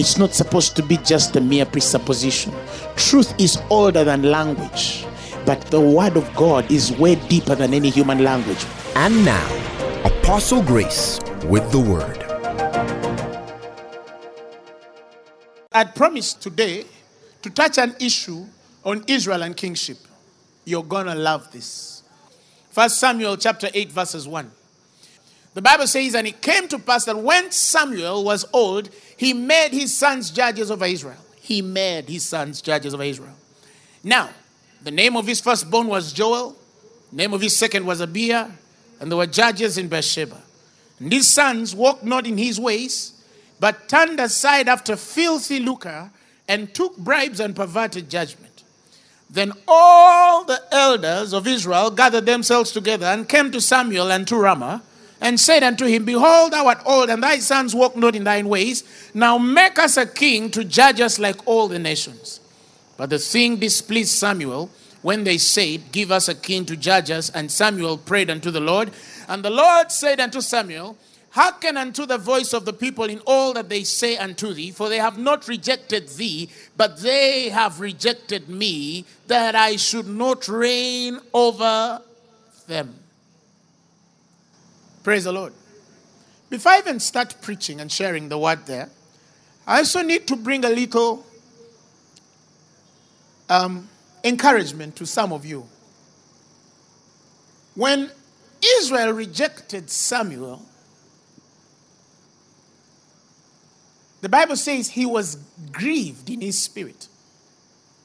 It's not supposed to be just a mere presupposition. Truth is older than language, but the word of God is way deeper than any human language. And now, Apostle Grace with the word. I'd promised today to touch an issue on Israel and kingship. You're gonna love this. First Samuel chapter 8, verses 1. The Bible says, And it came to pass that when Samuel was old, he made his sons judges over Israel. He made his sons judges over Israel. Now, the name of his firstborn was Joel, name of his second was Abiah, and there were judges in Beersheba. And his sons walked not in his ways, but turned aside after filthy lucre, and took bribes and perverted judgment. Then all the elders of Israel gathered themselves together and came to Samuel and to Ramah and said unto him, Behold, thou art old, and thy sons walk not in thine ways. Now make us a king to judge us like all the nations. But the thing displeased Samuel when they said, Give us a king to judge us. And Samuel prayed unto the Lord. And the Lord said unto Samuel, Hearken unto the voice of the people in all that they say unto thee, for they have not rejected thee, but they have rejected me, that I should not reign over them. Praise the Lord. Before I even start preaching and sharing the word there, I also need to bring a little um, encouragement to some of you. When Israel rejected Samuel, the Bible says he was grieved in his spirit.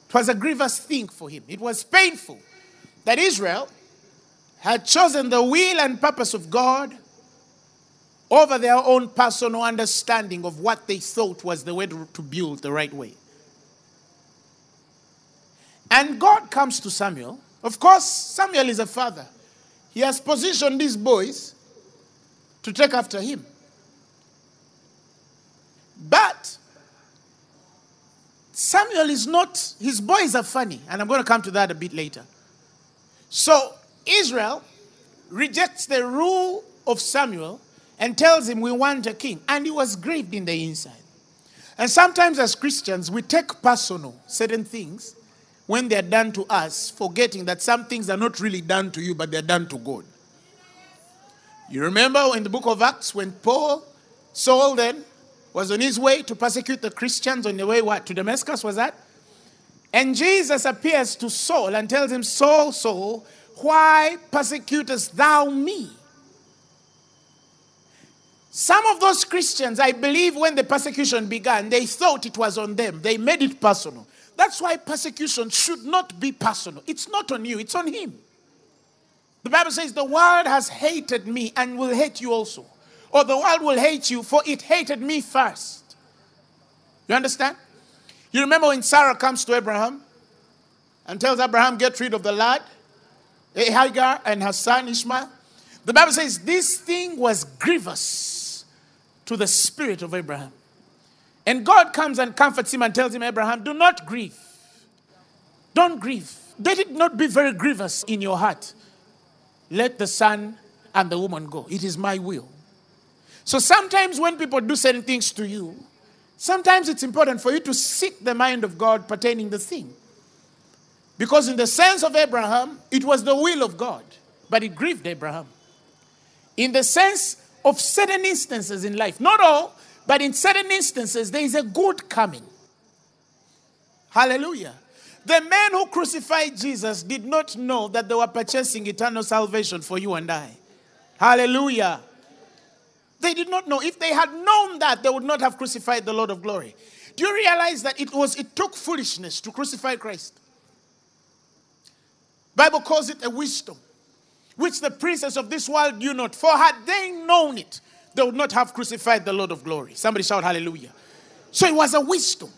It was a grievous thing for him. It was painful that Israel had chosen the will and purpose of God over their own personal understanding of what they thought was the way to, build the right way. And God comes to Samuel. Of course, Samuel is a father. He has positioned these boys to take after him. But Samuel is not, his boys are funny, and I'm going to come to that a bit later. So Israel rejects the rule of Samuel and tells him, We want a king. And he was grieved in the inside. And sometimes, as Christians, we take personal certain things when they're done to us, forgetting that some things are not really done to you, but they're done to God. You remember in the book of Acts when Paul, Saul then, was on his way to persecute the Christians on the way what? To Damascus, was that? And Jesus appears to Saul and tells him, Saul, Saul, why persecutest thou me? Some of those Christians, I believe, when the persecution began, they thought it was on them. They made it personal. That's why persecution should not be personal. It's not on you, it's on him. The Bible says, The world has hated me and will hate you also. Or the world will hate you, for it hated me first. You understand? You remember when Sarah comes to Abraham and tells Abraham, Get rid of the lad? Hagar and her son Ishmael. The Bible says this thing was grievous to the spirit of Abraham. And God comes and comforts him and tells him, Abraham, do not grieve. Don't grieve. Let it not be very grievous in your heart. Let the son and the woman go. It is my will. So sometimes when people do certain things to you, sometimes it's important for you to seek the mind of God pertaining the thing. Because, in the sense of Abraham, it was the will of God, but it grieved Abraham. In the sense of certain instances in life, not all, but in certain instances, there is a good coming. Hallelujah. The men who crucified Jesus did not know that they were purchasing eternal salvation for you and I. Hallelujah. They did not know. If they had known that, they would not have crucified the Lord of glory. Do you realize that it was it took foolishness to crucify Christ? Bible calls it a wisdom, which the princes of this world knew not. For had they known it, they would not have crucified the Lord of glory. Somebody shout hallelujah. So it was a wisdom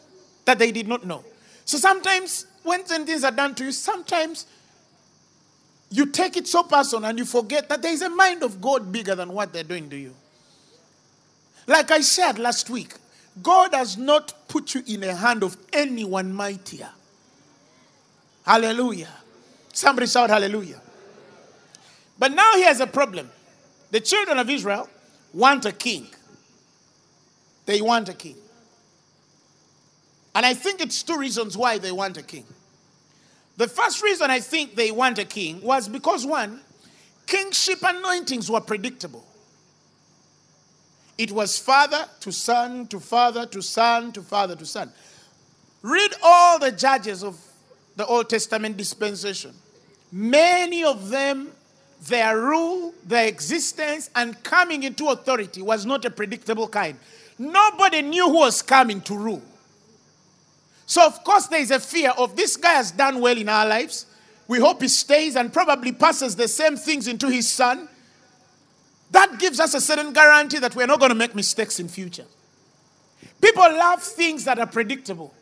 that they did not know. So sometimes when things are done to you, sometimes you take it so personal and you forget that there is a mind of God bigger than what they're doing to you. Like I said last week, God has not put you in the hand of anyone mightier. Hallelujah. Somebody shout hallelujah. But now here's a problem. The children of Israel want a king. They want a king. And I think it's two reasons why they want a king. The first reason I think they want a king was because one, kingship anointings were predictable. It was father to son to father to son to father to son. Read all the judges of the Old Testament dispensation. Many of them, their rule, their existence, and coming into authority was not a predictable kind. Nobody knew who was coming to rule. So, of course, there is a fear of this guy has done well in our lives. We hope he stays and probably passes the same things into his son. That gives us a certain guarantee that we're not going to make mistakes in future. People love things that are predictable.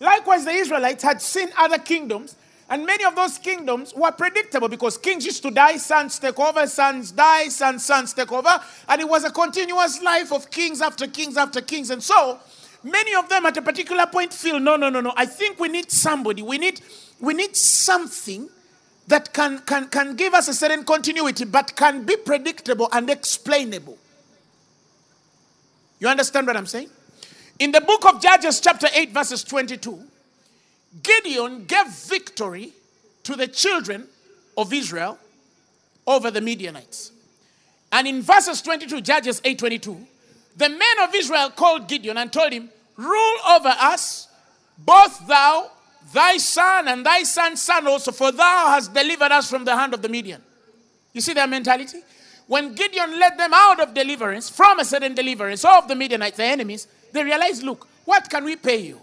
Likewise, the Israelites had seen other kingdoms, and many of those kingdoms were predictable because kings used to die, sons take over, sons die, sons, sons take over, and it was a continuous life of kings after kings after kings. And so, many of them at a particular point feel, no, no, no, no. I think we need somebody. We need, we need something that can, can, can give us a certain continuity, but can be predictable and explainable. You understand what I'm saying? In the book of Judges, chapter 8, verses 22, Gideon gave victory to the children of Israel over the Midianites. And in verses 22, Judges 8 22, the men of Israel called Gideon and told him, Rule over us, both thou thy son and thy son's son also, for thou hast delivered us from the hand of the Midian. You see their mentality? When Gideon led them out of deliverance, from a certain deliverance of the Midianites, the enemies, they realized, look, what can we pay you?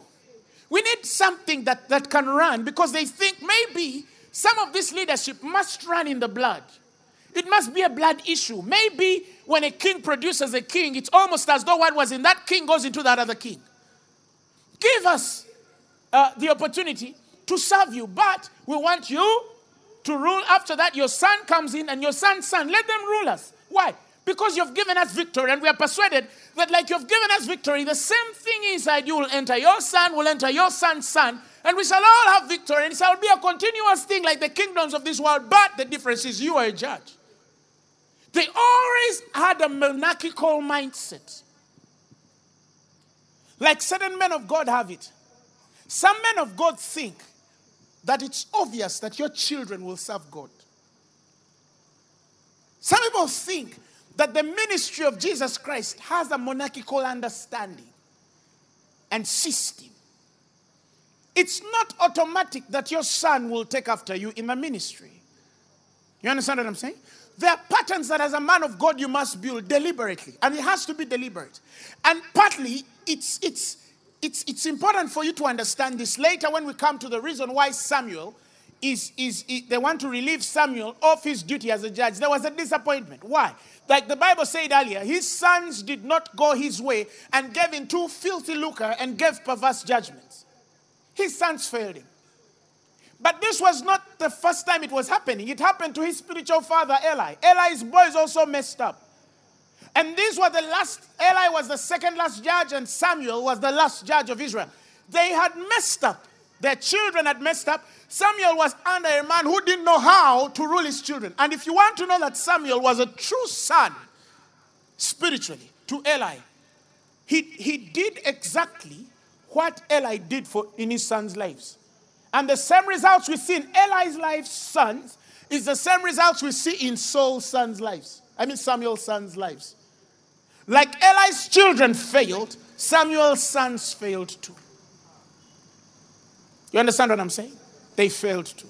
We need something that, that can run because they think maybe some of this leadership must run in the blood. It must be a blood issue. Maybe when a king produces a king, it's almost as though what was in that king goes into that other king. Give us uh, the opportunity to serve you. But we want you to rule after that. Your son comes in and your son's son, let them rule us. Why? Because you've given us victory, and we are persuaded that, like you've given us victory, the same thing inside you will enter. Your son will enter your son's son, and we shall all have victory, and it shall be a continuous thing like the kingdoms of this world. But the difference is you are a judge. They always had a monarchical mindset. Like certain men of God have it. Some men of God think that it's obvious that your children will serve God. Some people think that the ministry of Jesus Christ has a monarchical understanding and system. It's not automatic that your son will take after you in the ministry. You understand what I'm saying? There are patterns that, as a man of God, you must build deliberately, and it has to be deliberate. And partly, it's it's it's, it's important for you to understand this later when we come to the reason why Samuel is, is, is, they want to relieve Samuel of his duty as a judge. There was a disappointment. Why? Like the Bible said earlier, his sons did not go his way and gave him too filthy lucre and gave perverse judgments. His sons failed him. But this was not the first time it was happening. It happened to his spiritual father, Eli. Eli's boys also messed up. And these were the last, Eli was the second last judge, and Samuel was the last judge of Israel. They had messed up. Their children had messed up. Samuel was under a man who didn't know how to rule his children. And if you want to know that Samuel was a true son, spiritually, to Eli, he, he did exactly what Eli did for in his sons' lives. And the same results we see in Eli's life, sons, is the same results we see in Saul's sons' lives. I mean Samuel's sons' lives. Like Eli's children failed, Samuel's sons failed too. You understand what I'm saying? They failed to.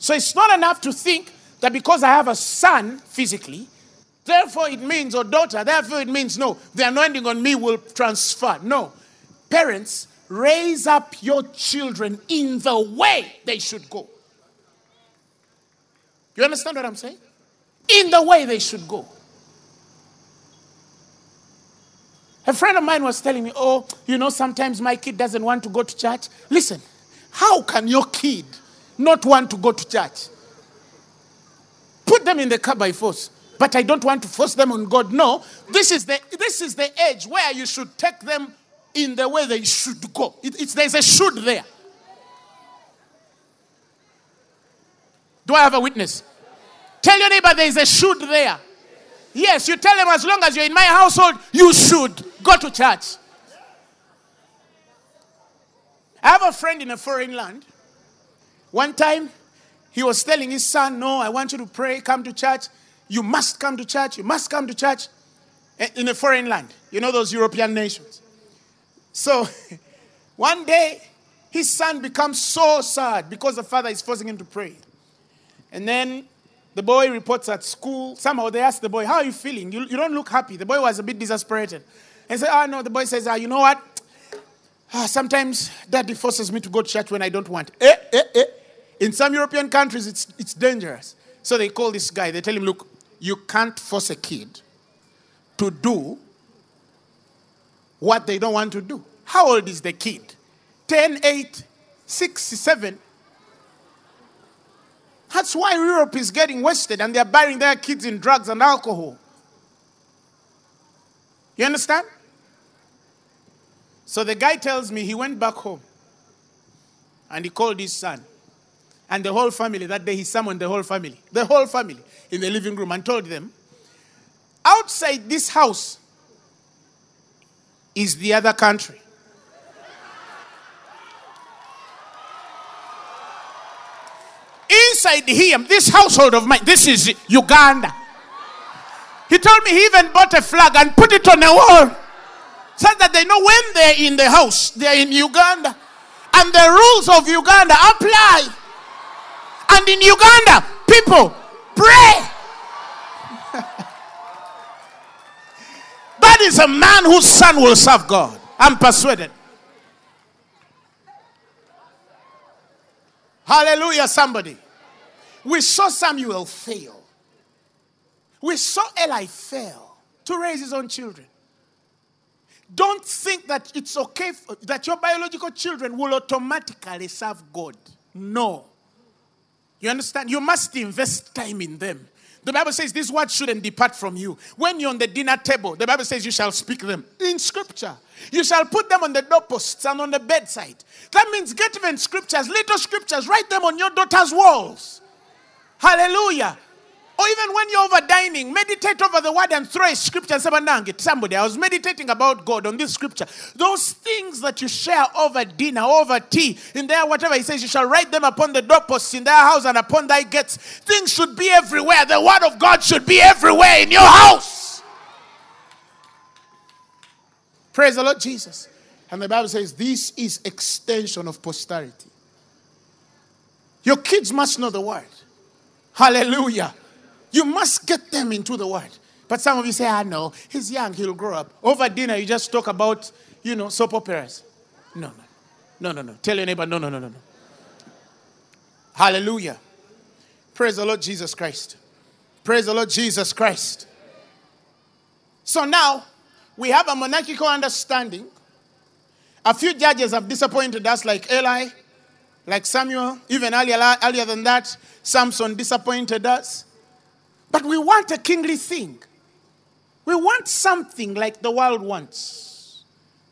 So it's not enough to think that because I have a son physically, therefore it means, or daughter, therefore it means, no, the anointing on me will transfer. No. Parents, raise up your children in the way they should go. You understand what I'm saying? In the way they should go. A friend of mine was telling me, Oh, you know, sometimes my kid doesn't want to go to church. Listen, How can your kid not want to go to church? Put them in the car by force. But I don't want to force them on God. No, this is the this is the age where you should take them in the way they should go. It, it's, there's a should there. Do I have a witness? Tell your neighbor there's a should there. Yes, you tell them as long as you're in my household, you should go to church. I have a friend in a foreign land. One time, he was telling his son, No, I want you to pray, come to church. You must come to church. You must come to church eh, in a foreign land. You know those European nations. So one day, his son becomes so sad because the father is forcing him to pray. And then the boy reports at school. Somehow they ask the boy, How are you feeling? You, you don't look happy. The boy was a bit disasperated. And said, Oh, no. The boy says, ah, You know what? Ah, sometimes daddy forces me to go to church when I don't want. Eh, eh, eh. In some European countries, it's, it's dangerous. So they call this guy, they tell him, Look, you can't force a kid to do what they don't want to do. How old is the kid? 10, 8, 6, 7. That's why Europe is getting wasted and they're burying their kids in drugs and alcohol. You understand? So the guy tells me he went back home and he called his son and the whole family. That day he summoned the whole family, the whole family in the living room and told them, outside this house is the other country. Inside here, this household of mine, this is Uganda. He told me he even bought a flag and put it on the wall so that they know when they're in the house, they're in Uganda. And the rules of Uganda apply. And in Uganda, people pray. that is a man whose son will serve God. I'm persuaded. Hallelujah, somebody. We saw Samuel fail. We saw Eli fail to raise his own children. Don't think that it's okay for, that your biological children will automatically serve God. No. You understand? You must invest time in them. The Bible says this word shouldn't depart from you. When you're on the dinner table, the Bible says you shall speak them in scripture. You shall put them on the doorposts and on the bedside. That means get even scriptures, little scriptures, write them on your daughter's walls. Hallelujah. Or even when you're over dining, meditate over the word and throw a scripture and somebody. I was meditating about God on this scripture. Those things that you share over dinner, over tea, in there, whatever he says, you shall write them upon the doorposts in their house and upon thy gates. Things should be everywhere. The word of God should be everywhere in your house. Praise the Lord Jesus. And the Bible says this is extension of posterity. Your kids must know the word. Hallelujah. You must get them into the word. But some of you say, I know, he's young, he'll grow up. Over dinner, you just talk about, you know, soap operas. No, no. No, no, no. Tell your neighbor, no, no, no, no, no. Hallelujah. Praise the Lord Jesus Christ. Praise the Lord Jesus Christ. So now, we have a monarchical understanding. A few judges have disappointed us, like Eli, like Samuel, even earlier, earlier than that, Samson disappointed us. But we want a kingly thing. We want something like the world wants.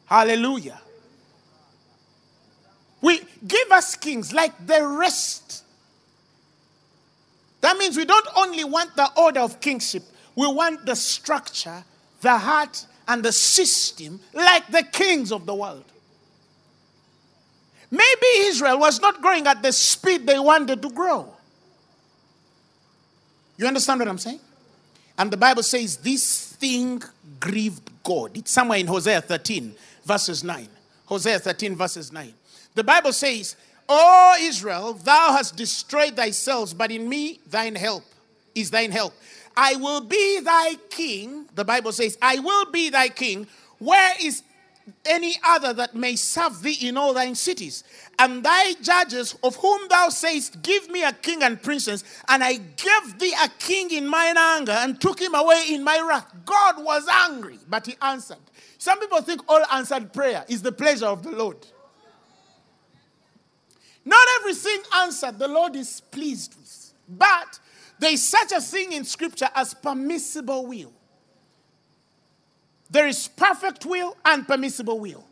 Hallelujah. We give us kings like the rest. That means we don't only want the order of kingship, we want the structure, the heart, and the system like the kings of the world. Maybe Israel was not growing at the speed they wanted to grow. You understand what I'm saying? And the Bible says this thing grieved God. It's somewhere in Hosea 13, verses 9. Hosea 13, verses 9. The Bible says, O Israel, thou hast destroyed thyself, but in me thine help is thine help. I will be thy king. The Bible says, I will be thy king. Where is any other that may serve thee in all thine cities. And thy judges, of whom thou sayest, Give me a king and princes, and I gave thee a king in mine anger, and took him away in my wrath. God was angry, but he answered. Some people think all answered prayer is the pleasure of the Lord. Not everything answered the Lord is pleased with. But there is such a thing in Scripture as permissible will. There is perfect will and permissible will.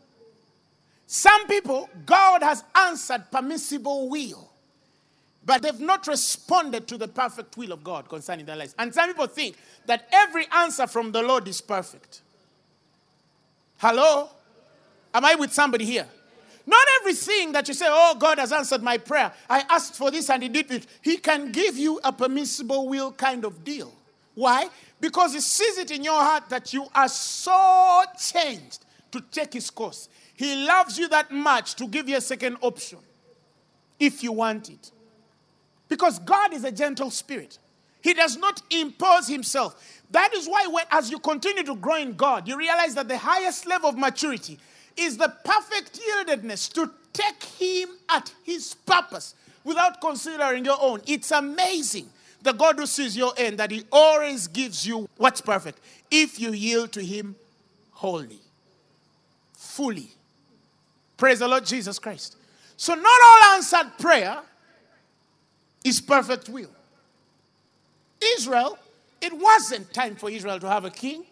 Some people, God has answered permissible will, but they've not responded to the perfect will of God concerning their lives. And some people think that every answer from the Lord is perfect. Hello? Am I with somebody here? Not everything that you say, oh, God has answered my prayer. I asked for this and He did it. He can give you a permissible will kind of deal. Why? Because He sees it in your heart that you are so changed to take His course. He loves you that much to give you a second option if you want it. Because God is a gentle spirit. He does not impose himself. That is why, when, as you continue to grow in God, you realize that the highest level of maturity is the perfect yieldedness to take Him at His purpose without considering your own. It's amazing the God who sees your end that He always gives you what's perfect if you yield to Him wholly, fully. Praise the Lord Jesus Christ. So, not all answered prayer is perfect will. Israel, it wasn't time for Israel to have a king.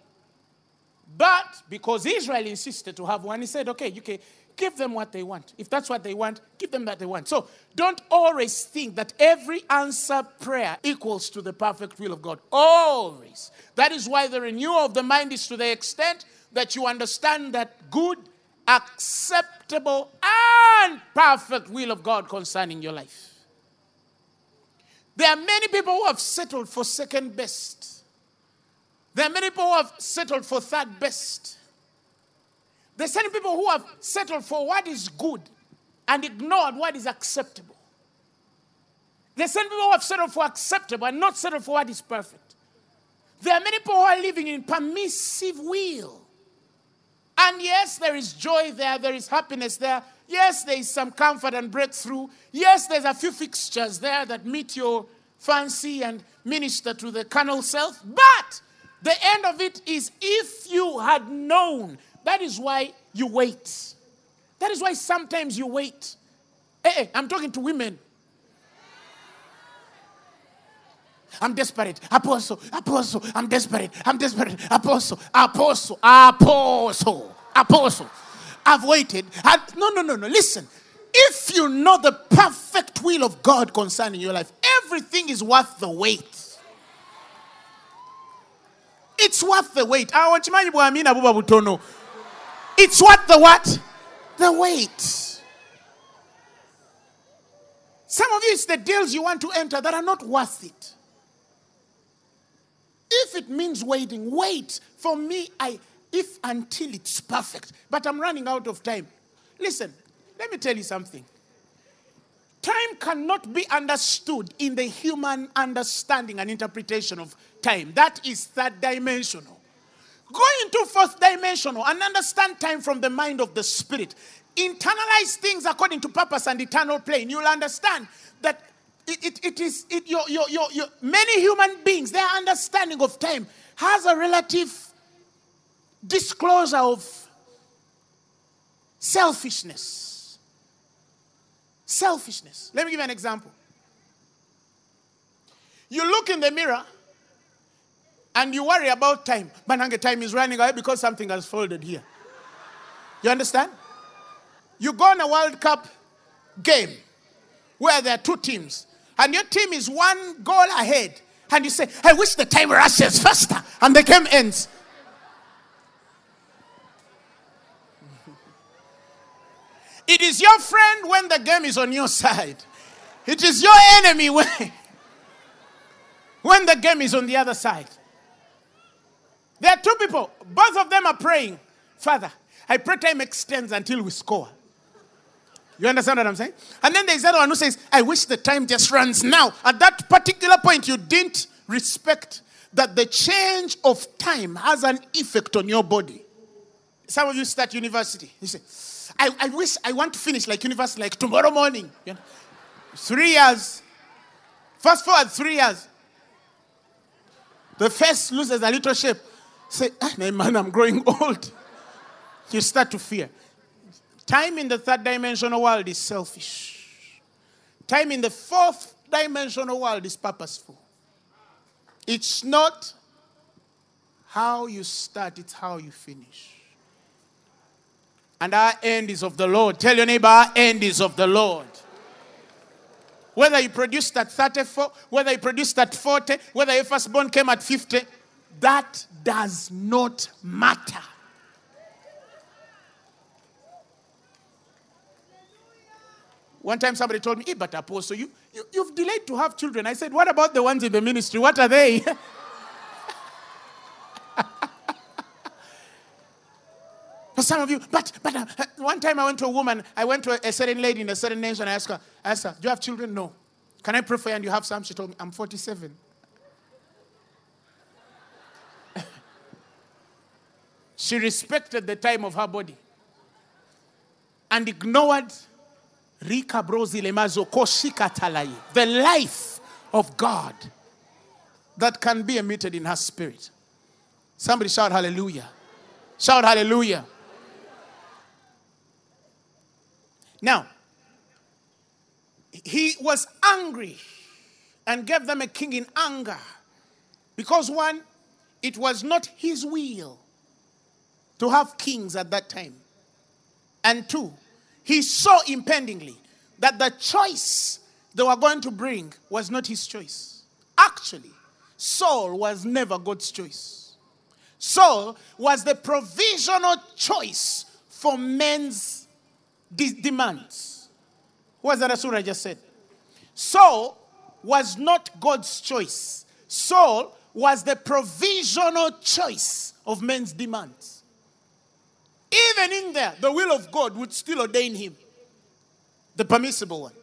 But because Israel insisted to have one, he said, okay, you can give them what they want. If that's what they want, give them what they want. So don't always think that every answer prayer equals to the perfect will of God. Always. That is why the renewal of the mind is to the extent that you understand that good, acceptable, and perfect will of God concerning your life. There are many people who have settled for second best. There are many people who have settled for third best. There are certain people who have settled for what is good and ignored what is acceptable. There are certain people who have settled for acceptable and not settled for what is perfect. There are many people who are living in permissive will. And yes, there is joy there, there is happiness there. Yes, there is some comfort and breakthrough. Yes, there's a few fixtures there that meet your fancy and minister to the carnal self. But the end of it is if you had known. That is why you wait. That is why sometimes you wait. Hey, hey I'm talking to women. I'm desperate. Apostle, apostle, I'm desperate. I'm desperate. Apostle, apostle, apostle, apostle. I've waited. I, no, no, no, no. Listen. If you know the perfect will of God concerning your life, everything is worth the wait. It's worth the wait. Ah, it's worth the what? The wait. Some of you, it's the deals you want to enter that are not worth it. If it means waiting, wait. For me, I if until it's perfect. But I'm running out of time. Listen, let me tell you something. Time cannot be understood in the human understanding and interpretation of time. That is third dimensional. Go into fourth dimensional and understand time from the mind of the spirit. Internalize things according to purpose and eternal plane. You'll understand that it, it, it is it, your, your, your, your, many human beings, their understanding of time has a relative disclosure of selfishness. Selfishness. Let me give you an example. You look in the mirror and you worry about time. Bananga time is running away because something has folded here. You understand? You go on a World Cup game where there are two teams, and your team is one goal ahead, and you say, I wish the time rushes faster, and the game ends. It is your friend when the game is on your side. It is your enemy when, when the game is on the other side. There are two people. Both of them are praying. Father, I pray time extends until we score. You understand what I'm saying? And then there's other one who says, I wish the time just runs now. At that particular point, you didn't respect that the change of time has an effect on your body. Some of you start university. You say, I, I wish I want to finish like university like tomorrow morning. You know? Three years. Fast forward three years. The face loses a little shape. Say, ah, man, I'm growing old. You start to fear. Time in the third dimensional world is selfish. Time in the fourth dimensional world is purposeful. It's not how you start, it's how you finish. And our end is of the Lord. Tell your neighbor, our end is of the Lord. Whether you produced at 34, whether you produced at 40, whether your firstborn came at 50, that does not matter. One time somebody told me, hey, but Apostle, you, you, you've delayed to have children. I said, what about the ones in the ministry? What are they? For some of you, but but uh, one time I went to a woman, I went to a, a certain lady in a certain nation. I asked her, I asked her, Do you have children? No. Can I pray for you and you have some? She told me, I'm 47. she respected the time of her body and ignored the life of God that can be emitted in her spirit. Somebody shout hallelujah. Shout hallelujah. Now, he was angry and gave them a king in anger because, one, it was not his will to have kings at that time. And two, he saw impendingly that the choice they were going to bring was not his choice. Actually, Saul was never God's choice. Saul was the provisional choice for men's de- demands. was that Asura just said? Saul was not God's choice. Saul was the provisional choice of men's demands. Even in there, the will of God would still ordain him, the permissible one.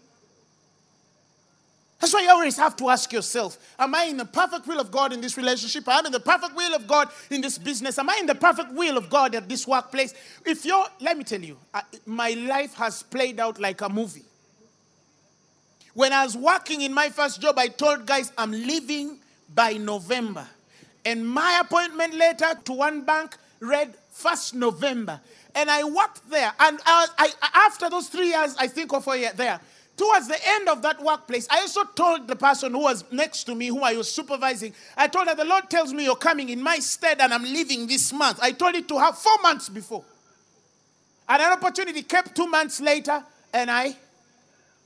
That's why you always have to ask yourself Am I in the perfect will of God in this relationship? Am I in the perfect will of God in this business? Am I in the perfect will of God at this workplace? If you're, let me tell you, my life has played out like a movie. When I was working in my first job, I told guys I'm leaving by November. And my appointment letter to one bank read 1st November. And I worked there. And I, I, after those three years, I think, of a year there, Towards the end of that workplace, I also told the person who was next to me, who I was supervising, I told her, The Lord tells me you're coming in my stead and I'm leaving this month. I told it to her four months before. And an opportunity kept two months later, and I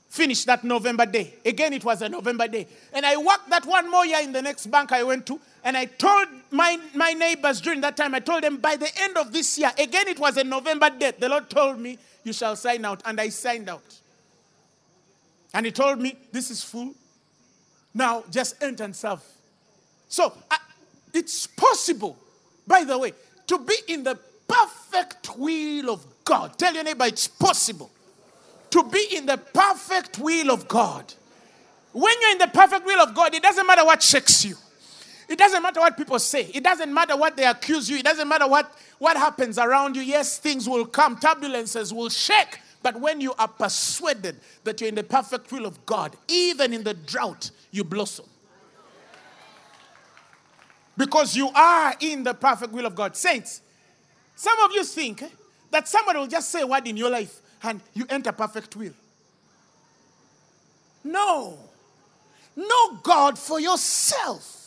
finished that November day. Again, it was a November day. And I worked that one more year in the next bank I went to. And I told my, my neighbors during that time, I told them by the end of this year, again, it was a November date. The Lord told me, You shall sign out. And I signed out. And he told me, This is full. Now just enter and serve. So I, it's possible, by the way, to be in the perfect will of God. Tell your neighbor it's possible to be in the perfect will of God. When you're in the perfect will of God, it doesn't matter what shakes you. It doesn't matter what people say. It doesn't matter what they accuse you. It doesn't matter what, what happens around you. Yes, things will come, turbulences will shake. But when you are persuaded that you're in the perfect will of God, even in the drought, you blossom. Because you are in the perfect will of God. Saints, some of you think that somebody will just say a word in your life and you enter perfect will. No. Know God for yourself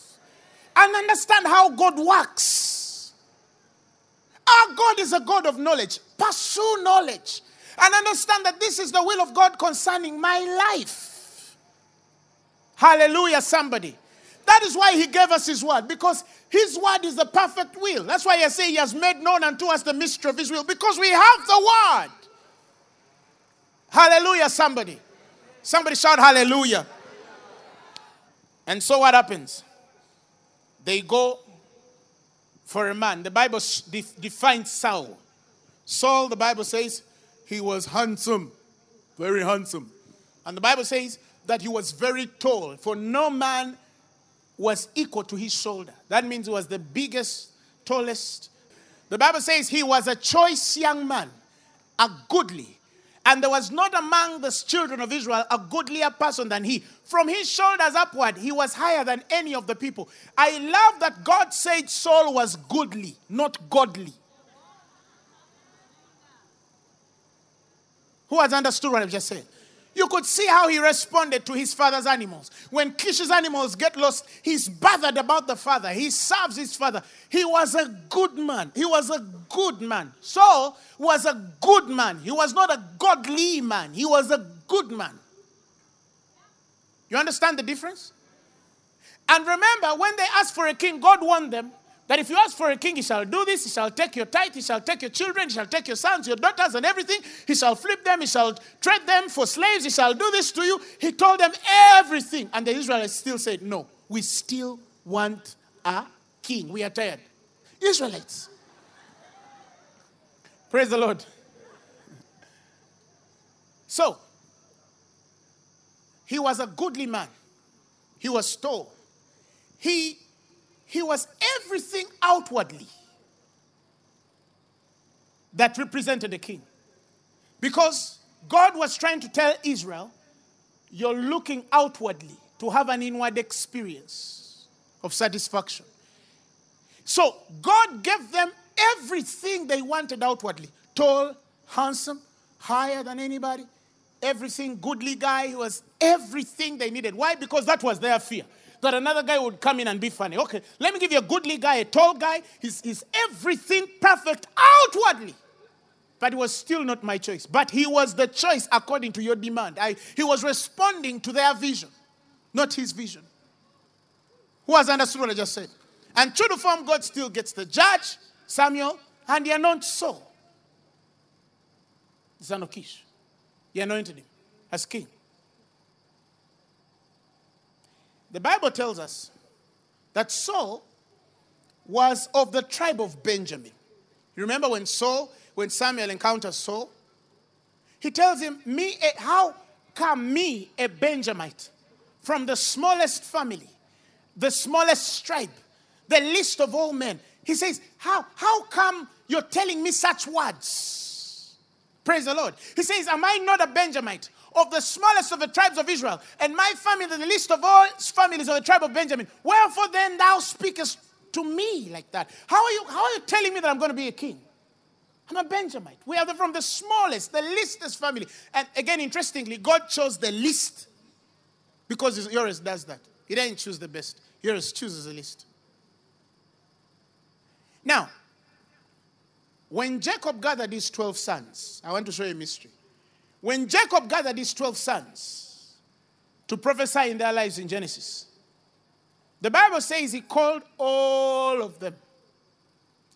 and understand how God works. Our God is a God of knowledge. Pursue knowledge and understand that this is the will of God concerning my life. Hallelujah, somebody. That is why he gave us his word, because his word is the perfect will. That's why I say he has made known unto us the mystery of his will, because we have the word. Hallelujah, somebody. Somebody shout hallelujah. And so what happens? They go for a man. The Bible defines Saul. Saul, the Bible says, he was handsome, very handsome. And the Bible says that he was very tall, for no man was equal to his shoulder. That means he was the biggest, tallest. The Bible says he was a choice young man, a goodly. And there was not among the children of Israel a goodlier person than he. From his shoulders upward, he was higher than any of the people. I love that God said Saul was goodly, not godly. Who has understood what I've just said? You could see how he responded to his father's animals. When Kish's animals get lost, he's bothered about the father. He serves his father. He was a good man. He was a good man. Saul was a good man. He was not a godly man. He was a good man. You understand the difference? And remember, when they asked for a king, God warned them that if you ask for a king, he shall do this, he shall take your tithe, he shall take your children, he shall take your sons, your daughters, and everything. He shall flip them, he shall trade them for slaves, he shall do this to you. He told them everything. And the Israelites still said, No, we still want a king. We are tired. Israelites. Praise the Lord. So, he was a goodly man. He was tall. He he was everything outwardly that represented a king. Because God was trying to tell Israel, you're looking outwardly to have an inward experience of satisfaction. So God gave them everything they wanted outwardly tall, handsome, higher than anybody, everything, goodly guy. He was everything they needed. Why? Because that was their fear that another guy would come in and be funny. Okay, let me give you a goodly guy, a tall guy. He's, he's everything perfect outwardly. But it was still not my choice. But he was the choice according to your demand. I, he was responding to their vision, not his vision. Who has understood what I just said? And true to form, God still gets the judge, Samuel, and he anoints Saul, the son of Kish. He anointed him as king. The Bible tells us that Saul was of the tribe of Benjamin. You remember when Saul, when Samuel encounters Saul? He tells him, Me, a, how come me, a Benjamite, from the smallest family, the smallest tribe, the least of all men? He says, How, how come you're telling me such words? Praise the Lord. He says, Am I not a Benjamite? Of the smallest of the tribes of Israel, and my family the least of all families of the tribe of Benjamin. Wherefore then thou speakest to me like that? How are you, how are you telling me that I'm going to be a king? I'm a Benjamite. We are from the smallest, the leastest family. And again, interestingly, God chose the least because yours does that. He didn't choose the best. Yours chooses the least. Now, when Jacob gathered his 12 sons, I want to show you a mystery. When Jacob gathered his 12 sons to prophesy in their lives in Genesis, the Bible says he called all of them.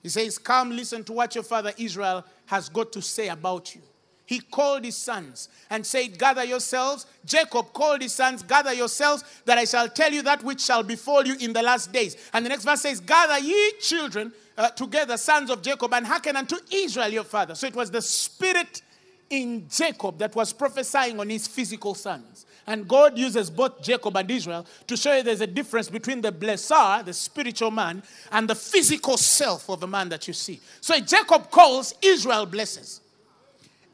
He says, Come, listen to what your father Israel has got to say about you. He called his sons and said, Gather yourselves. Jacob called his sons, Gather yourselves, that I shall tell you that which shall befall you in the last days. And the next verse says, Gather ye children uh, together, sons of Jacob, and hearken unto Israel your father. So it was the spirit in Jacob that was prophesying on his physical sons. And God uses both Jacob and Israel to show you there's a difference between the blesser, the spiritual man, and the physical self of the man that you see. So Jacob calls, Israel blesses.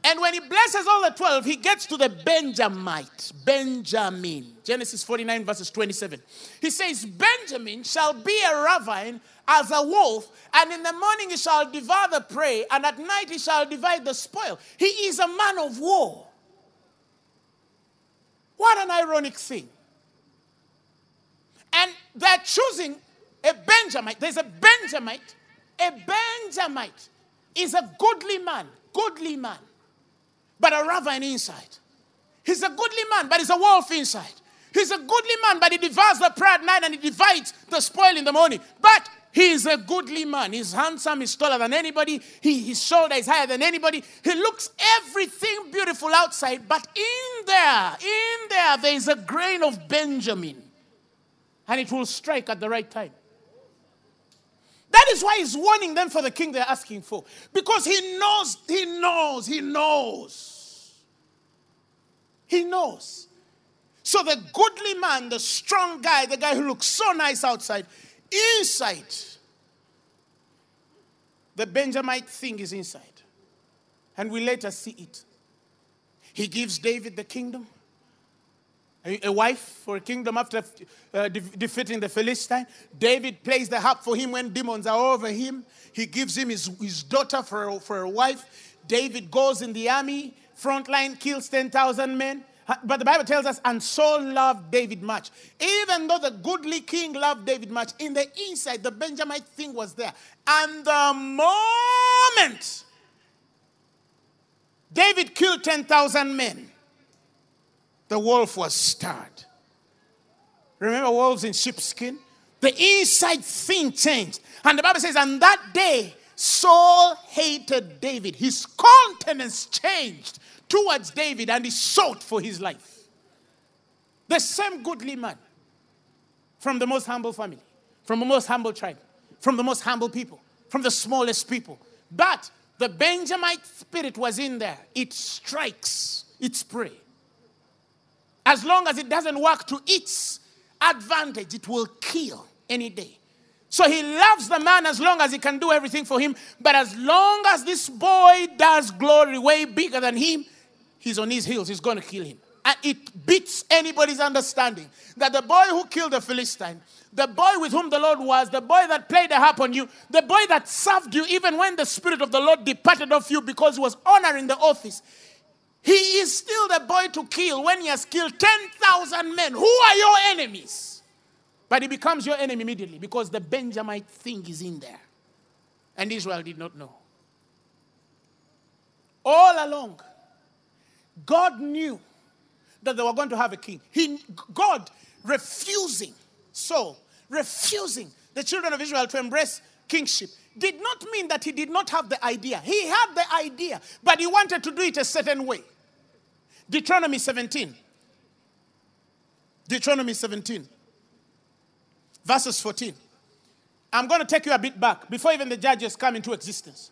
And when he blesses all the 12, he gets to the Benjamite, Benjamin. Genesis 49, verses 27. He says, Benjamin shall be a ravine as a wolf, and in the morning he shall devour the prey, and at night he shall divide the spoil. He is a man of war. What an ironic thing. And they're choosing a Benjamite. There's a Benjamite. A Benjamite is a goodly man, goodly man, but a ravine inside. He's a goodly man, but he's a wolf inside. He's a goodly man, but he devours the prey at night and he divides the spoil in the morning. But he is a goodly man. He's handsome. He's taller than anybody. He, his shoulder is higher than anybody. He looks everything beautiful outside, but in there, in there, there is a grain of Benjamin. And it will strike at the right time. That is why he's warning them for the king they're asking for. Because he knows, he knows, he knows. He knows. So the goodly man, the strong guy, the guy who looks so nice outside, inside. The Benjamite thing is inside. And we later see it. He gives David the kingdom, a, wife for a kingdom after uh, de- defeating the Philistine. David plays the harp for him when demons are over him. He gives him his, his daughter for a, for a wife. David goes in the army, front line, kills 10,000 men. But the Bible tells us, and Saul loved David much. Even though the goodly king loved David much, in the inside, the Benjamite thing was there. And the moment David killed 10,000 men, the wolf was stirred. Remember wolves in sheepskin? The inside thing changed. And the Bible says, and that day, Saul hated David. His countenance changed towards David and he sought for his life. The same goodly man from the most humble family, from the most humble tribe, from the most humble people, from the smallest people. But the Benjamite spirit was in there. It strikes its prey. As long as it doesn't work to its advantage, it will kill any day. So he loves the man as long as he can do everything for him. But as long as this boy does glory way bigger than him, he's on his heels. He's going to kill him. And it beats anybody's understanding that the boy who killed the Philistine, the boy with whom the Lord was, the boy that played a harp on you, the boy that served you even when the Spirit of the Lord departed off you because he was honoring the office, he is still the boy to kill when he has killed 10,000 men. Who are your enemies? But he becomes your enemy immediately because the Benjamite thing is in there. And Israel did not know. All along, God knew that they were going to have a king. He, God refusing, so refusing the children of Israel to embrace kingship did not mean that he did not have the idea. He had the idea, but he wanted to do it a certain way. Deuteronomy 17. Deuteronomy 17, verses 14. I'm going to take you a bit back before even the judges come into existence.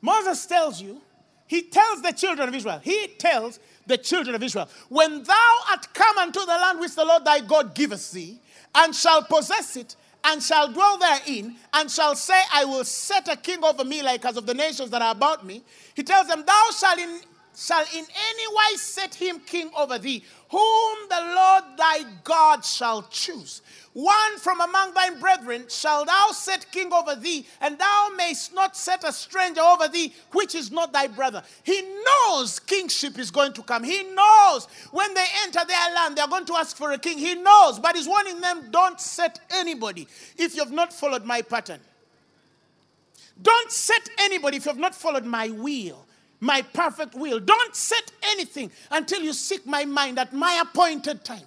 Moses tells you he tells the children of Israel, he tells the children of Israel, when thou art come unto the land which the Lord thy God giveth thee, and shall possess it, and shall dwell therein, and shall say, I will set a king over me like as of the nations that are about me. He tells them, Thou shalt in, shall in any wise set him king over thee, whom the Lord thy God shall choose. One from among thy brethren shall thou set king over thee, and thou mayst not set a stranger over thee, which is not thy brother. He knows kingship is going to come. He knows when they enter their land, they're going to ask for a king. He knows, but he's warning them don't set anybody if you've not followed my pattern. Don't set anybody if you've not followed my will my perfect will. Don't set anything until you seek my mind at my appointed time.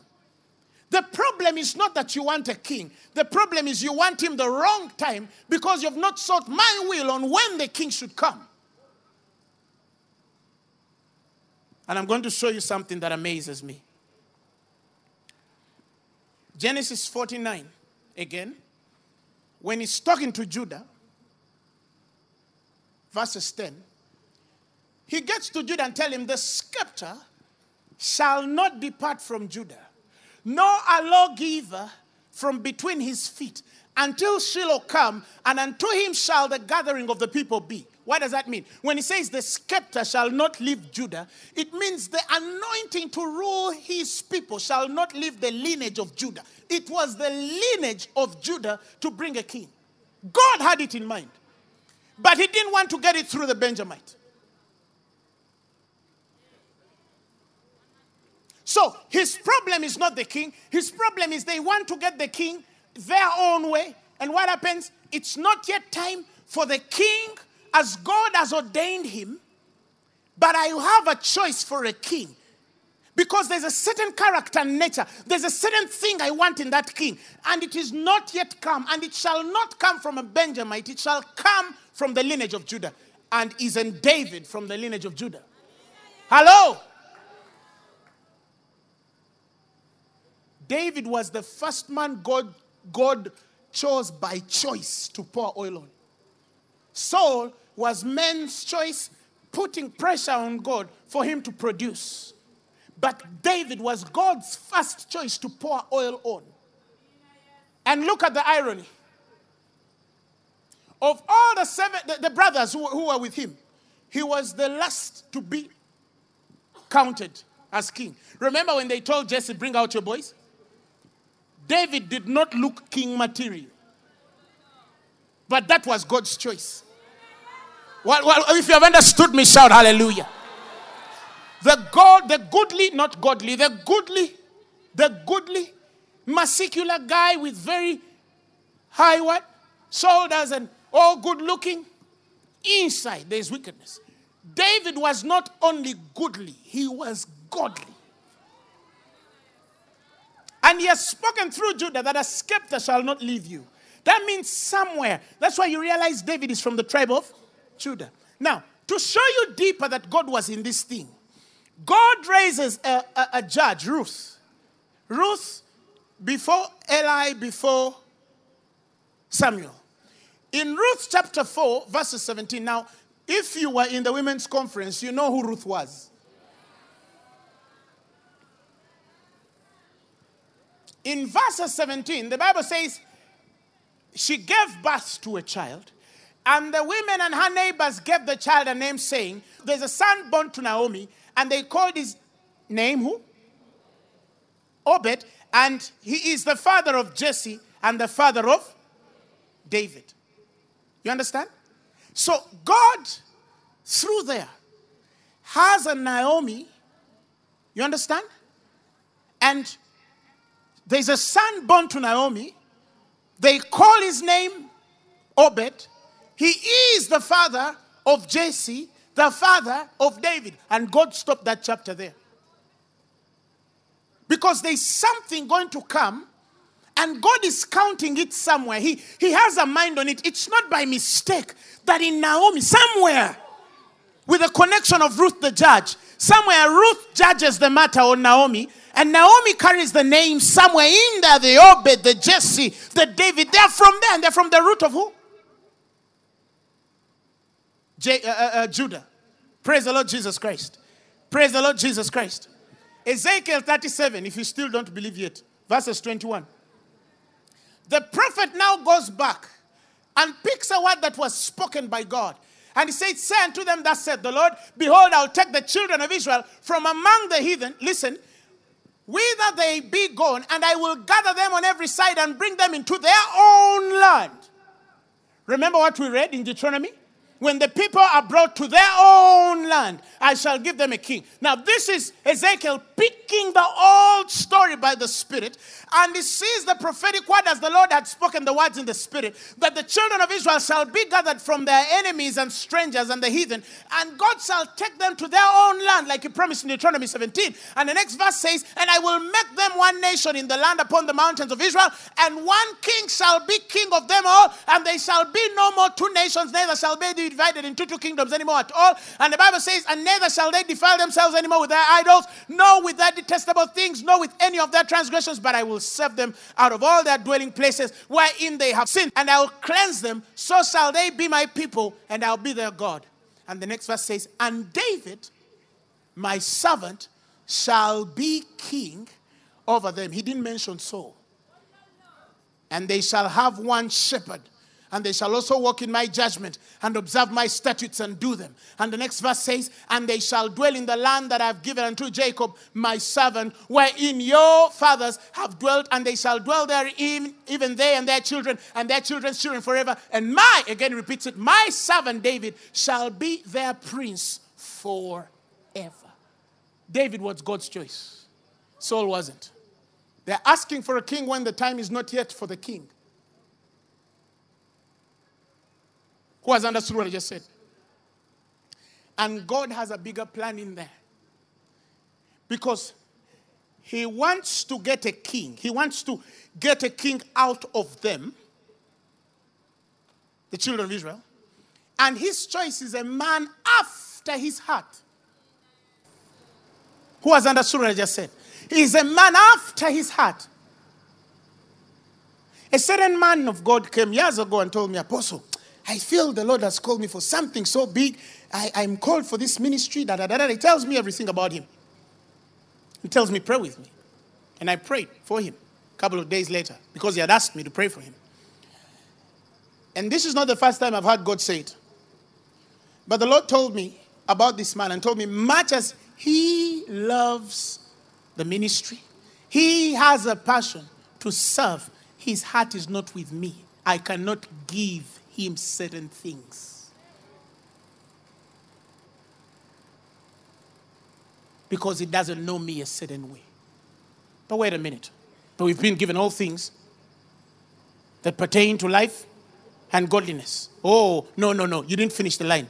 The problem is not that you want a king. The problem is you want him the wrong time because you've not sought my will on when the king should come. And I'm going to show you something that amazes me. Genesis 49, again, when he's talking to Judah, verses 10, he gets to Judah and tell him, The scepter shall not depart from Judah nor a lawgiver from between his feet until Shiloh come, and unto him shall the gathering of the people be. What does that mean? When he says the scepter shall not leave Judah, it means the anointing to rule his people shall not leave the lineage of Judah. It was the lineage of Judah to bring a king. God had it in mind, but he didn't want to get it through the Benjamite. So his problem is not the king. His problem is they want to get the king their own way. And what happens? It's not yet time for the king as God has ordained him, but I have a choice for a king. Because there's a certain character and nature. There's a certain thing I want in that king. And it is not yet come. And it shall not come from a Benjamite. It shall come from the lineage of Judah. And isn't David from the lineage of Judah? Hello? David was the first man God, God chose by choice to pour oil on. Saul was man's choice, putting pressure on God for him to produce. But David was God's first choice to pour oil on. And look at the irony. Of all the seven, the, the brothers who, who were with him, he was the last to be counted as king. Remember when they told Jesse, Bring out your boys? David did not look king material. But that was God's choice. Well, well, if you have understood me, shout hallelujah. The God, the goodly, not godly, the goodly, the goodly, muscular guy with very high what? Shoulders and all good looking. Inside there's wickedness. David was not only goodly, he was godly. And he has spoken through Judah that a scepter shall not leave you. That means somewhere. That's why you realize David is from the tribe of Judah. Now, to show you deeper that God was in this thing, God raises a, a, a judge, Ruth. Ruth, before Eli, before Samuel. In Ruth chapter 4, verses 17. Now, if you were in the women's conference, you know who Ruth was. In verse 17, the Bible says, she gave birth to a child, and the women and her neighbors gave the child a name, saying, There's a son born to Naomi, and they called his name who? Obed, and he is the father of Jesse and the father of David. You understand? So God, through there, has a Naomi. You understand? And there's a son born to Naomi. They call his name Obed. He is the father of Jesse, the father of David. And God stopped that chapter there. Because there's something going to come and God is counting it somewhere. He, he has a mind on it. It's not by mistake that in Naomi, somewhere, with a connection of Ruth the judge, somewhere Ruth judges the matter on Naomi, and Naomi carries the name somewhere in there the Obed, the Jesse, the David. They're from there, and they're from the root of who? J- uh, uh, uh, Judah. Praise the Lord Jesus Christ. Praise the Lord Jesus Christ. Ezekiel 37, if you still don't believe yet, verses 21. The prophet now goes back and picks a word that was spoken by God. And he said, Say unto them, Thus said the Lord, Behold, I'll take the children of Israel from among the heathen. Listen, whither they be gone, and I will gather them on every side and bring them into their own land. Remember what we read in Deuteronomy? When the people are brought to their own land, I shall give them a king. Now, this is Ezekiel picking the old story by the Spirit, and he sees the prophetic word as the Lord had spoken the words in the Spirit that the children of Israel shall be gathered from their enemies and strangers and the heathen, and God shall take them to their own land, like he promised in Deuteronomy 17. And the next verse says, And I will make them one nation in the land upon the mountains of Israel, and one king shall be king of them all, and they shall be no more two nations, neither shall be divided into two kingdoms anymore at all. And the Bible says, And neither shall they defile themselves anymore with their idols, nor with their detestable things, nor with any of their transgressions, but I will serve them out of all their dwelling places wherein they have sinned, and I will cleanse them, so shall they be my people, and I'll be their God. And the next verse says, And David, my servant, shall be king over them. He didn't mention Saul. And they shall have one shepherd and they shall also walk in my judgment and observe my statutes and do them. And the next verse says, And they shall dwell in the land that I have given unto Jacob, my servant, wherein your fathers have dwelt, and they shall dwell there, even, even they and their children, and their children's children forever. And my, again repeats it, my servant David shall be their prince forever. David was God's choice, Saul wasn't. They're asking for a king when the time is not yet for the king. Who has understood what I just said? And God has a bigger plan in there. Because He wants to get a king, He wants to get a king out of them, the children of Israel. And His choice is a man after His heart. Who has understood what I just said? He is a man after His heart. A certain man of God came years ago and told me, Apostle, I feel the Lord has called me for something so big. I, am called for this ministry. Da, da, da, da. He tells me everything about him. He tells me, pray with me. And I prayed for him a couple of days later because he had asked me to pray for him. And this is not the first time I've heard God say it. But the Lord told me about this man and told me, much as he loves the ministry, he has a passion to serve. His heart is not with me. I cannot give him certain things. because he doesn't know me a certain way. But wait a minute. But we've been given all things that pertain to life and godliness. Oh, no, no, no. You didn't finish the line.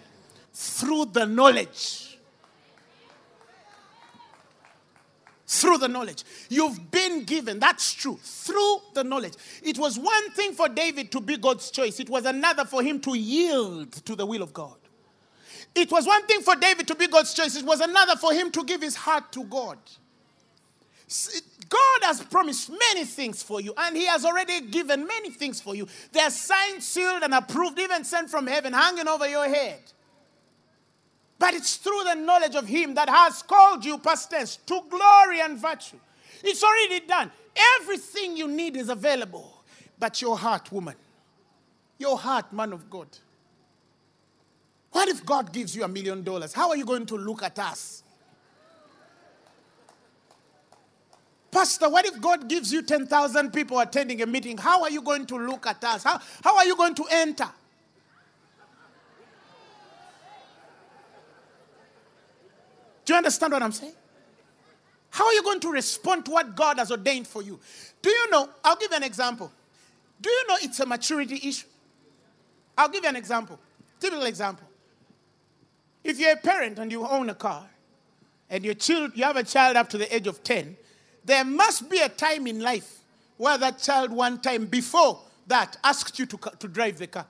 Through the knowledge. Through the knowledge. You've been given, that's true. Through the knowledge. It was one thing for David to be God's choice, it was another for him to yield to the will of God. It was one thing for David to be God's choice, it was another for him to give his heart to God. God has promised many things for you, and He has already given many things for you. They're signed, sealed, and approved, even sent from heaven, hanging over your head. But it's through the knowledge of Him that has called you, past tense, to glory and virtue. It's already done. Everything you need is available. But your heart, woman, your heart, man of God. What if God gives you a million dollars? How are you going to look at us? Pastor, what if God gives you 10,000 people attending a meeting? How are you going to look at us? How, how are you going to enter? Do you understand what I'm saying? How are you going to respond to what God has ordained for you? Do you know? I'll give you an example. Do you know it's a maturity issue? I'll give you an example. Typical example. If you're a parent and you own a car, and your child, you have a child up to the age of 10, there must be a time in life where that child, one time before that, asked you to, to drive the car.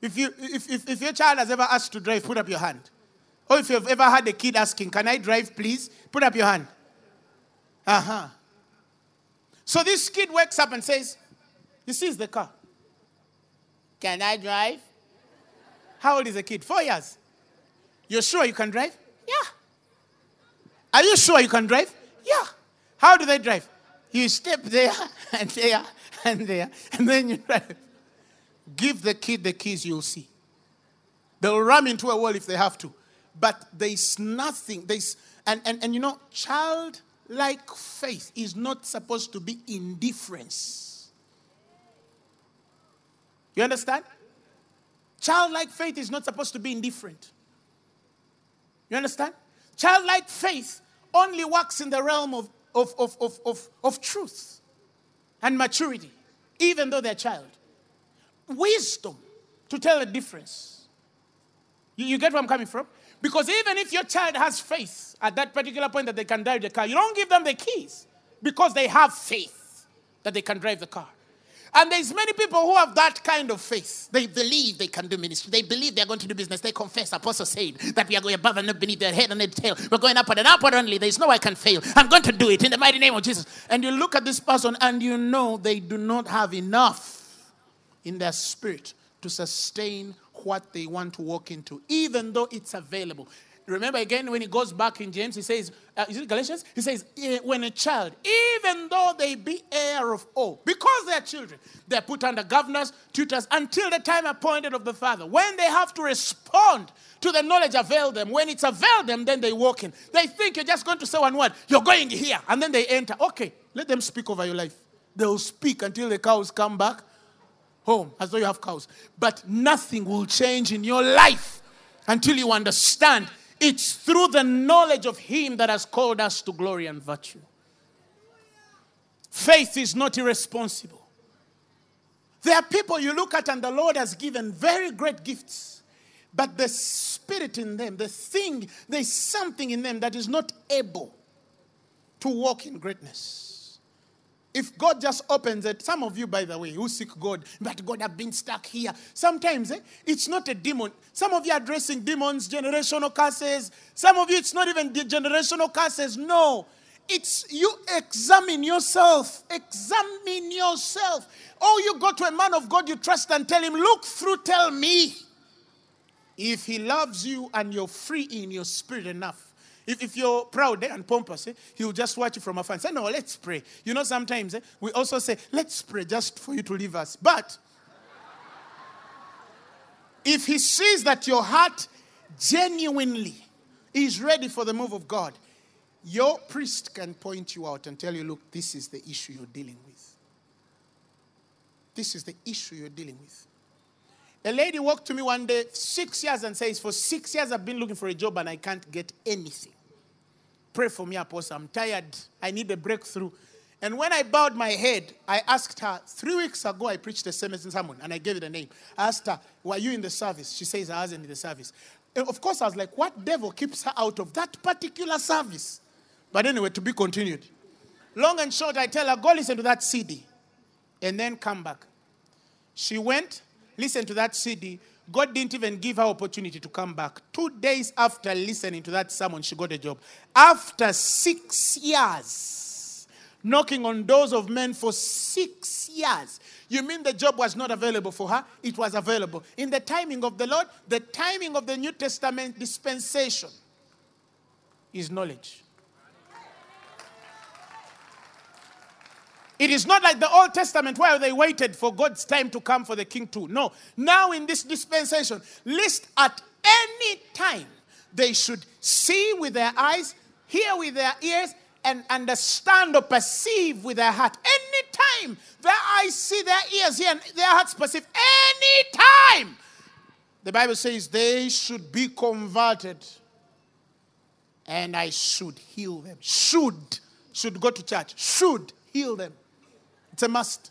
If, you, if, if, if your child has ever asked to drive, put up your hand. Or if you've ever had a kid asking, Can I drive, please? Put up your hand. Uh huh. So this kid wakes up and says, He sees the car. Can I drive? How old is the kid? Four years. You're sure you can drive? Yeah. Are you sure you can drive? Yeah. How do they drive? You step there and there and there, and then you drive. Give the kid the keys, you'll see. They'll ram into a wall if they have to. But there's nothing, there's, and, and, and you know, childlike faith is not supposed to be indifference. You understand? Childlike faith is not supposed to be indifferent. You understand? Childlike faith only works in the realm of of, of, of, of, of truth and maturity, even though they're child. Wisdom to tell the difference. You, you get where I'm coming from? Because even if your child has faith at that particular point that they can drive the car, you don't give them the keys because they have faith that they can drive the car. And there's many people who have that kind of faith. They believe they can do ministry. They believe they're going to do business. They confess. Apostle said that we are going above and not beneath their head and their tail. We're going upward and upward only. There's no I can fail. I'm going to do it in the mighty name of Jesus. And you look at this person and you know they do not have enough in their spirit to sustain what they want to walk into, even though it's available. Remember again when he goes back in James, he says, uh, is it Galatians? He says, eh, when a child, even though they be heir of all, because they are children, they're put under governors, tutors, until the time appointed of the Father. When they have to respond to the knowledge availed them, when it's availed them, then they walk in. They think you're just going to say one word, you're going here, and then they enter. Okay, let them speak over your life. They'll speak until the cows come back home, as though you have cows. But nothing will change in your life until you understand it's through the knowledge of Him that has called us to glory and virtue. Faith is not irresponsible. There are people you look at, and the Lord has given very great gifts, but the spirit in them, the thing, there's something in them that is not able to walk in greatness. If God just opens it, some of you, by the way, who seek God, but God have been stuck here. Sometimes eh, it's not a demon. Some of you are addressing demons, generational curses. Some of you, it's not even the generational curses. No. It's you examine yourself. Examine yourself. Oh, you go to a man of God you trust and tell him, Look through, tell me. If he loves you and you're free in your spirit enough, if, if you're proud eh, and pompous, eh, he'll just watch you from afar and say, No, let's pray. You know, sometimes eh, we also say, Let's pray just for you to leave us. But if he sees that your heart genuinely is ready for the move of God, your priest can point you out and tell you, Look, this is the issue you're dealing with. This is the issue you're dealing with. A lady walked to me one day, six years, and says, For six years I've been looking for a job and I can't get anything. Pray for me, Apostle. I'm tired. I need a breakthrough. And when I bowed my head, I asked her, three weeks ago, I preached a sermon in someone, and I gave it a name. I asked her, Were you in the service? She says, I wasn't in the service. And of course, I was like, What devil keeps her out of that particular service? But anyway, to be continued. Long and short, I tell her, Go listen to that CD and then come back. She went, listened to that CD. God didn't even give her opportunity to come back. Two days after listening to that sermon, she got a job. After six years, knocking on doors of men for six years. You mean the job was not available for her? It was available. In the timing of the Lord, the timing of the New Testament dispensation is knowledge. It is not like the Old Testament where they waited for God's time to come for the king to. No. Now, in this dispensation, list at any time they should see with their eyes, hear with their ears, and understand or perceive with their heart. Any time their eyes see, their ears hear, and their hearts perceive, any time, the Bible says they should be converted and I should heal them. Should. Should go to church. Should heal them. It's a must.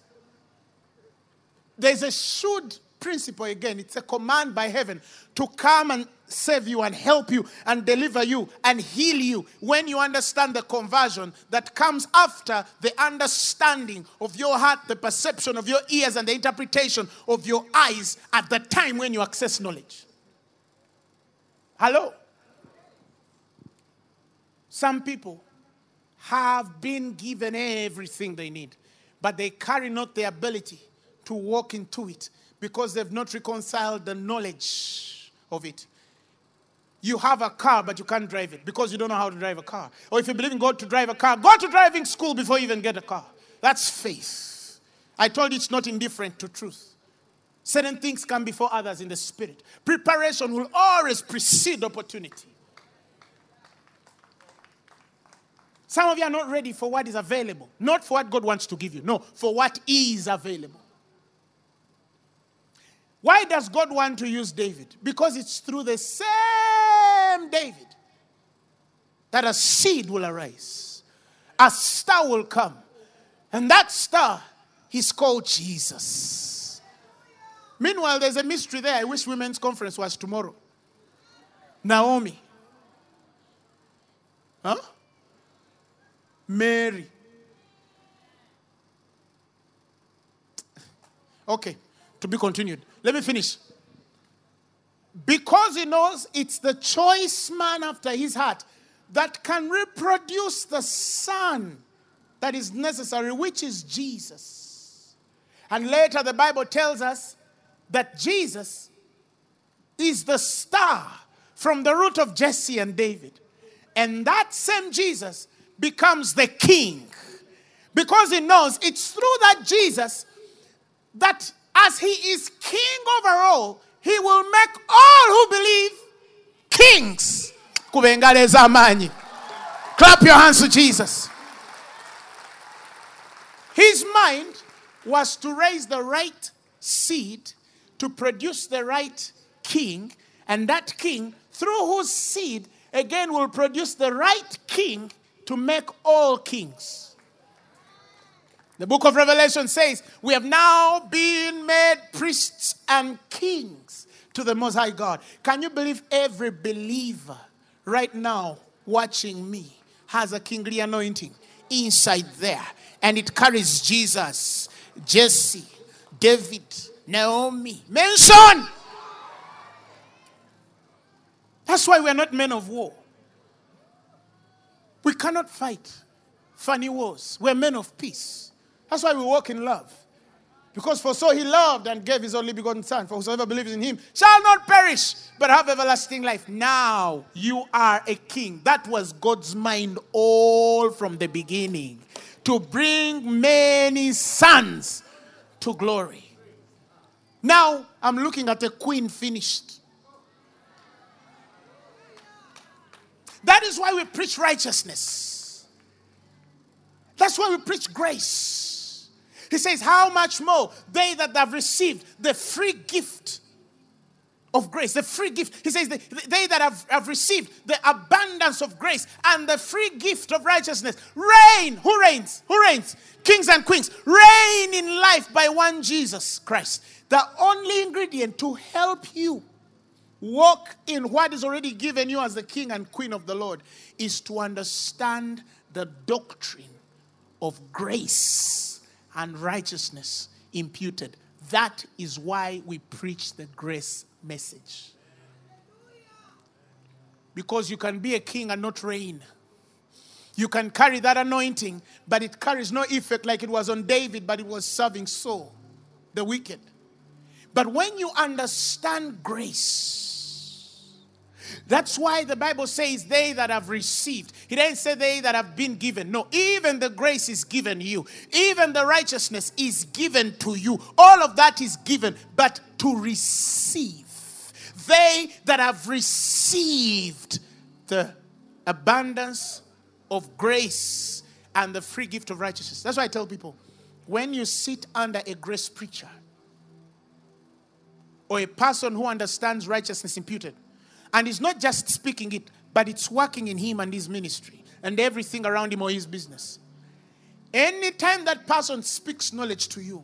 There's a should principle again. It's a command by heaven to come and save you and help you and deliver you and heal you when you understand the conversion that comes after the understanding of your heart, the perception of your ears, and the interpretation of your eyes at the time when you access knowledge. Hello? Some people have been given everything they need but they carry not the ability to walk into it because they've not reconciled the knowledge of it. You have a car, but you can't drive it because you don't know how to drive a car. Or if you believe in God to drive a car, go to driving school before you even get a car. That's faith. I told you it's not indifferent to truth. Certain things come before others in the spirit. Preparation will always precede opportunity. Some of you are not ready for what is available, not for what God wants to give you, no, for what is available. Why does God want to use David? Because it's through the same David that a seed will arise, a star will come, and that star is called Jesus. Meanwhile, there's a mystery there. I wish women's conference was tomorrow. Naomi. Huh? Mary. Okay, to be continued. Let me finish. Because he knows it's the choice man after his heart that can reproduce the son that is necessary, which is Jesus. And later the Bible tells us that Jesus is the star from the root of Jesse and David. And that same Jesus becomes the king. Because he knows it's through that Jesus that as he is king over all, he will make all who believe kings. Clap your hands to Jesus. His mind was to raise the right seed to produce the right king, and that king, through whose seed, again will produce the right king to make all kings. The book of Revelation says, We have now been made priests and kings to the Most High God. Can you believe every believer right now watching me has a kingly anointing inside there? And it carries Jesus, Jesse, David, Naomi. Mention! That's why we are not men of war. We cannot fight funny wars. We're men of peace. That's why we walk in love. Because for so he loved and gave his only begotten Son, for whosoever believes in him shall not perish, but have everlasting life. Now you are a king. That was God's mind all from the beginning to bring many sons to glory. Now I'm looking at a queen finished. That is why we preach righteousness. That's why we preach grace. He says, How much more they that have received the free gift of grace, the free gift. He says, they, that have, have received the abundance of grace and the free gift of righteousness reign. Who reigns? Who reigns? Kings and queens reign in life by one Jesus Christ. The only ingredient to help you walk in what is already given you as the king and queen of the Lord is to understand the doctrine of grace and righteousness imputed. That is why we preach the grace message. Because you can be a king and not reign. You can carry that anointing, but it carries no effect like it was on David, but it was serving Saul, the wicked. But when you understand grace, that's why the Bible says they that have received. He didn't say they that have been given. No, even the grace is given you. Even the righteousness is given to you. All of that is given, but to receive. They that have received the abundance of grace and the free gift of righteousness. That's why I tell people when you sit under a grace preacher or a person who understands righteousness imputed, and he's not just speaking it, but it's working in him and his ministry and everything around him or his business. Anytime that person speaks knowledge to you,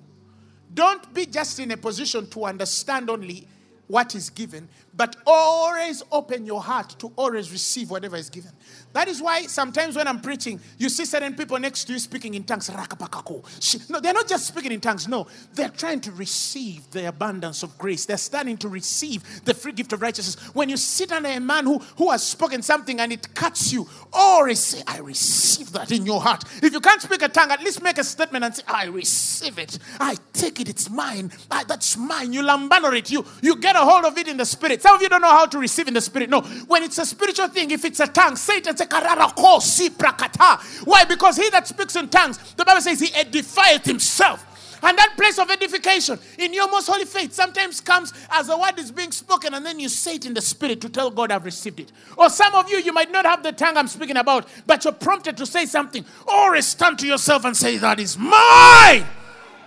don't be just in a position to understand only what is given, but always open your heart to always receive whatever is given. That is why sometimes when I'm preaching, you see certain people next to you speaking in tongues. No, they're not just speaking in tongues. No, they're trying to receive the abundance of grace. They're starting to receive the free gift of righteousness. When you sit under a man who, who has spoken something and it cuts you, always say, I receive that in your heart. If you can't speak a tongue, at least make a statement and say, I receive it. I take it. It's mine. I, that's mine. You lambano it. You, you get a hold of it in the spirit. Some of you don't know how to receive in the spirit. No, when it's a spiritual thing, if it's a tongue, and say, why? Because he that speaks in tongues, the Bible says he edifieth himself. And that place of edification in your most holy faith sometimes comes as the word is being spoken, and then you say it in the spirit to tell God, I've received it. Or some of you, you might not have the tongue I'm speaking about, but you're prompted to say something. Or stand to yourself and say, That is mine.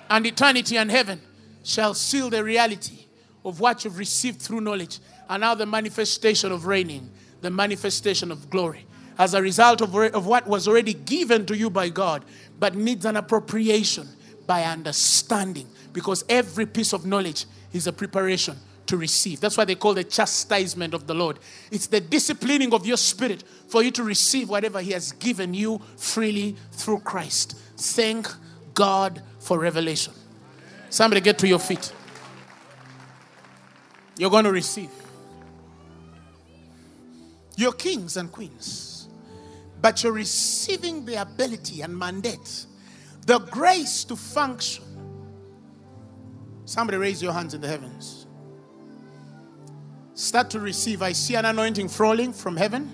And eternity and heaven shall seal the reality of what you've received through knowledge. And now the manifestation of reigning, the manifestation of glory as a result of, of what was already given to you by God, but needs an appropriation by understanding. Because every piece of knowledge is a preparation to receive. That's why they call the chastisement of the Lord. It's the disciplining of your spirit for you to receive whatever He has given you freely through Christ. Thank God for revelation. Somebody get to your feet. You're going to receive. You're kings and queens but you're receiving the ability and mandate, the grace to function. Somebody raise your hands in the heavens. Start to receive. I see an anointing falling from heaven.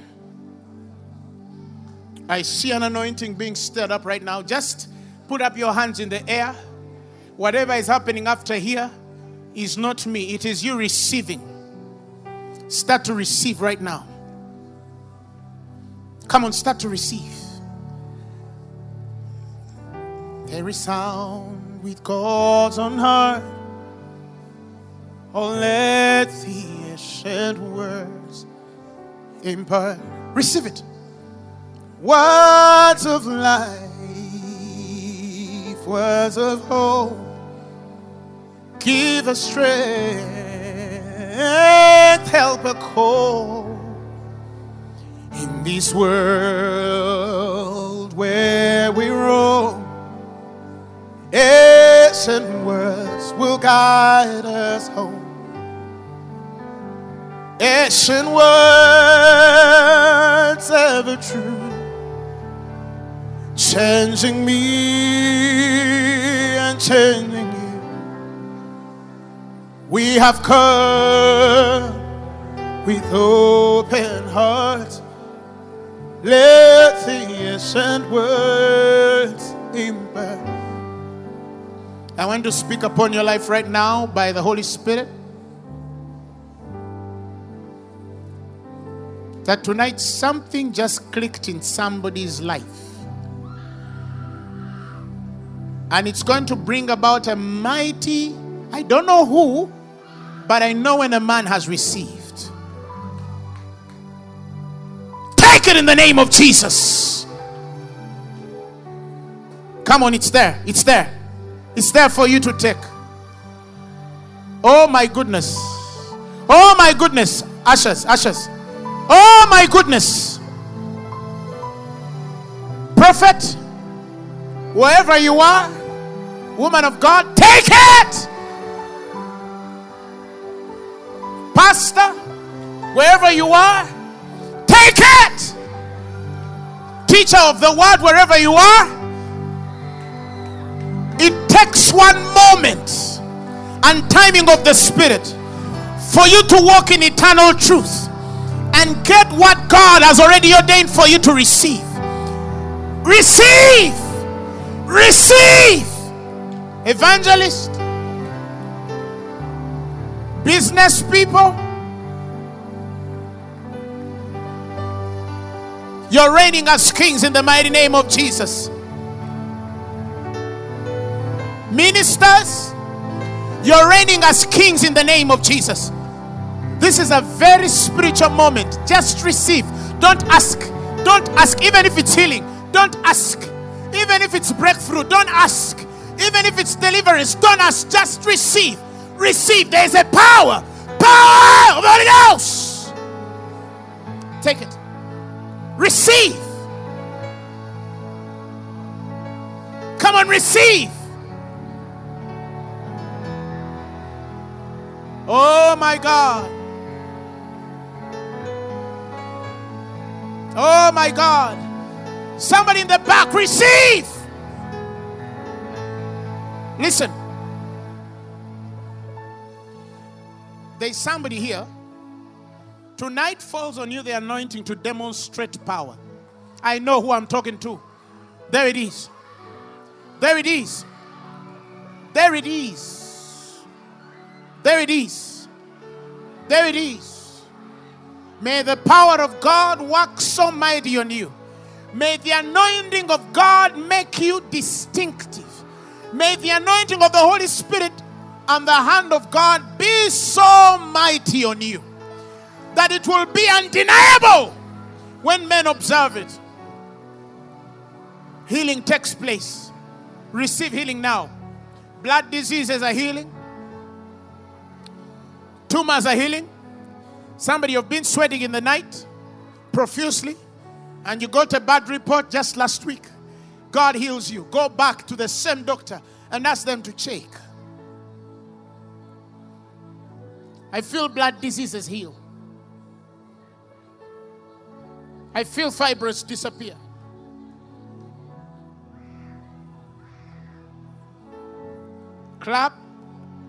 I see an anointing being stirred up right now. Just put up your hands in the air. Whatever is happening after here is not me, it is you receiving. Start to receive right now. Come on, start to receive. There is sound with God's on high. Oh, let the ancient words impart. Receive it. Words of life, words of hope. Give us strength, help a in this world where we roam. Ancient words will guide us home. Ancient words ever true, changing me and changing you. We have come with open hearts let the ancient words impact. I want to speak upon your life right now by the Holy Spirit. That tonight something just clicked in somebody's life. And it's going to bring about a mighty, I don't know who, But I know when a man has received. Take it in the name of Jesus. Come on, it's there. It's there. It's there for you to take. Oh my goodness. Oh my goodness. Ashes, ashes. Oh my goodness. Prophet, wherever you are, woman of God, take it. Pastor, wherever you are, take it. Teacher of the word, wherever you are, it takes one moment and timing of the Spirit for you to walk in eternal truth and get what God has already ordained for you to receive. Receive! Receive! Evangelist, business people, you're reigning as kings in the mighty name of Jesus. Ministers, you're reigning as kings in the name of Jesus. This is a very spiritual moment. Just receive. Don't ask. Don't ask, even if it's healing. Don't ask. Even if it's breakthrough, don't ask. Even if it's deliverance, don't ask. Just receive. Receive. There is a power. Power of Holy. Take it. Receive. Come on, receive. Oh my God. Oh my God. Somebody in the back, receive. Listen. There's somebody here. Tonight falls on you the anointing to demonstrate power. I know who I'm talking to. There it is. There it is. There it is. There it is. There it is. May the power of God work so mighty on you. May the anointing of God make you distinctive. May the anointing of the Holy Spirit and the hand of God be so mighty on you that it will be undeniable when men observe it. Healing takes place. Receive healing now. Blood diseases are healing. Tumors are healing. Somebody you've been sweating in the night profusely, and you got a bad report just last week. God heals you. Go back to the same doctor and ask them to check. I feel blood diseases heal. I feel fibroids disappear. Clap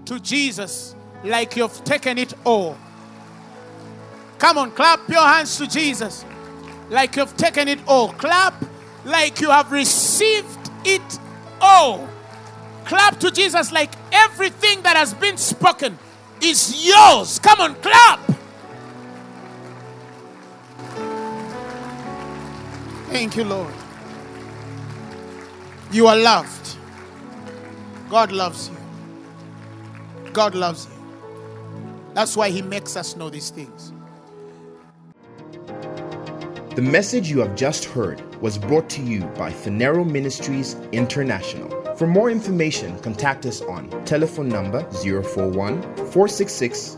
to Jesus like you've taken it all. Come on, clap your hands to Jesus like you've taken it all. Clap like you have received it all. Clap to Jesus like everything that has been spoken is yours. Come on, clap. Thank you, Lord. You are loved. God loves you. God loves you. That's why He makes us know these things. The message you have just heard was brought to you by Phaneroo Ministries International. For more information, contact us on telephone number 041 466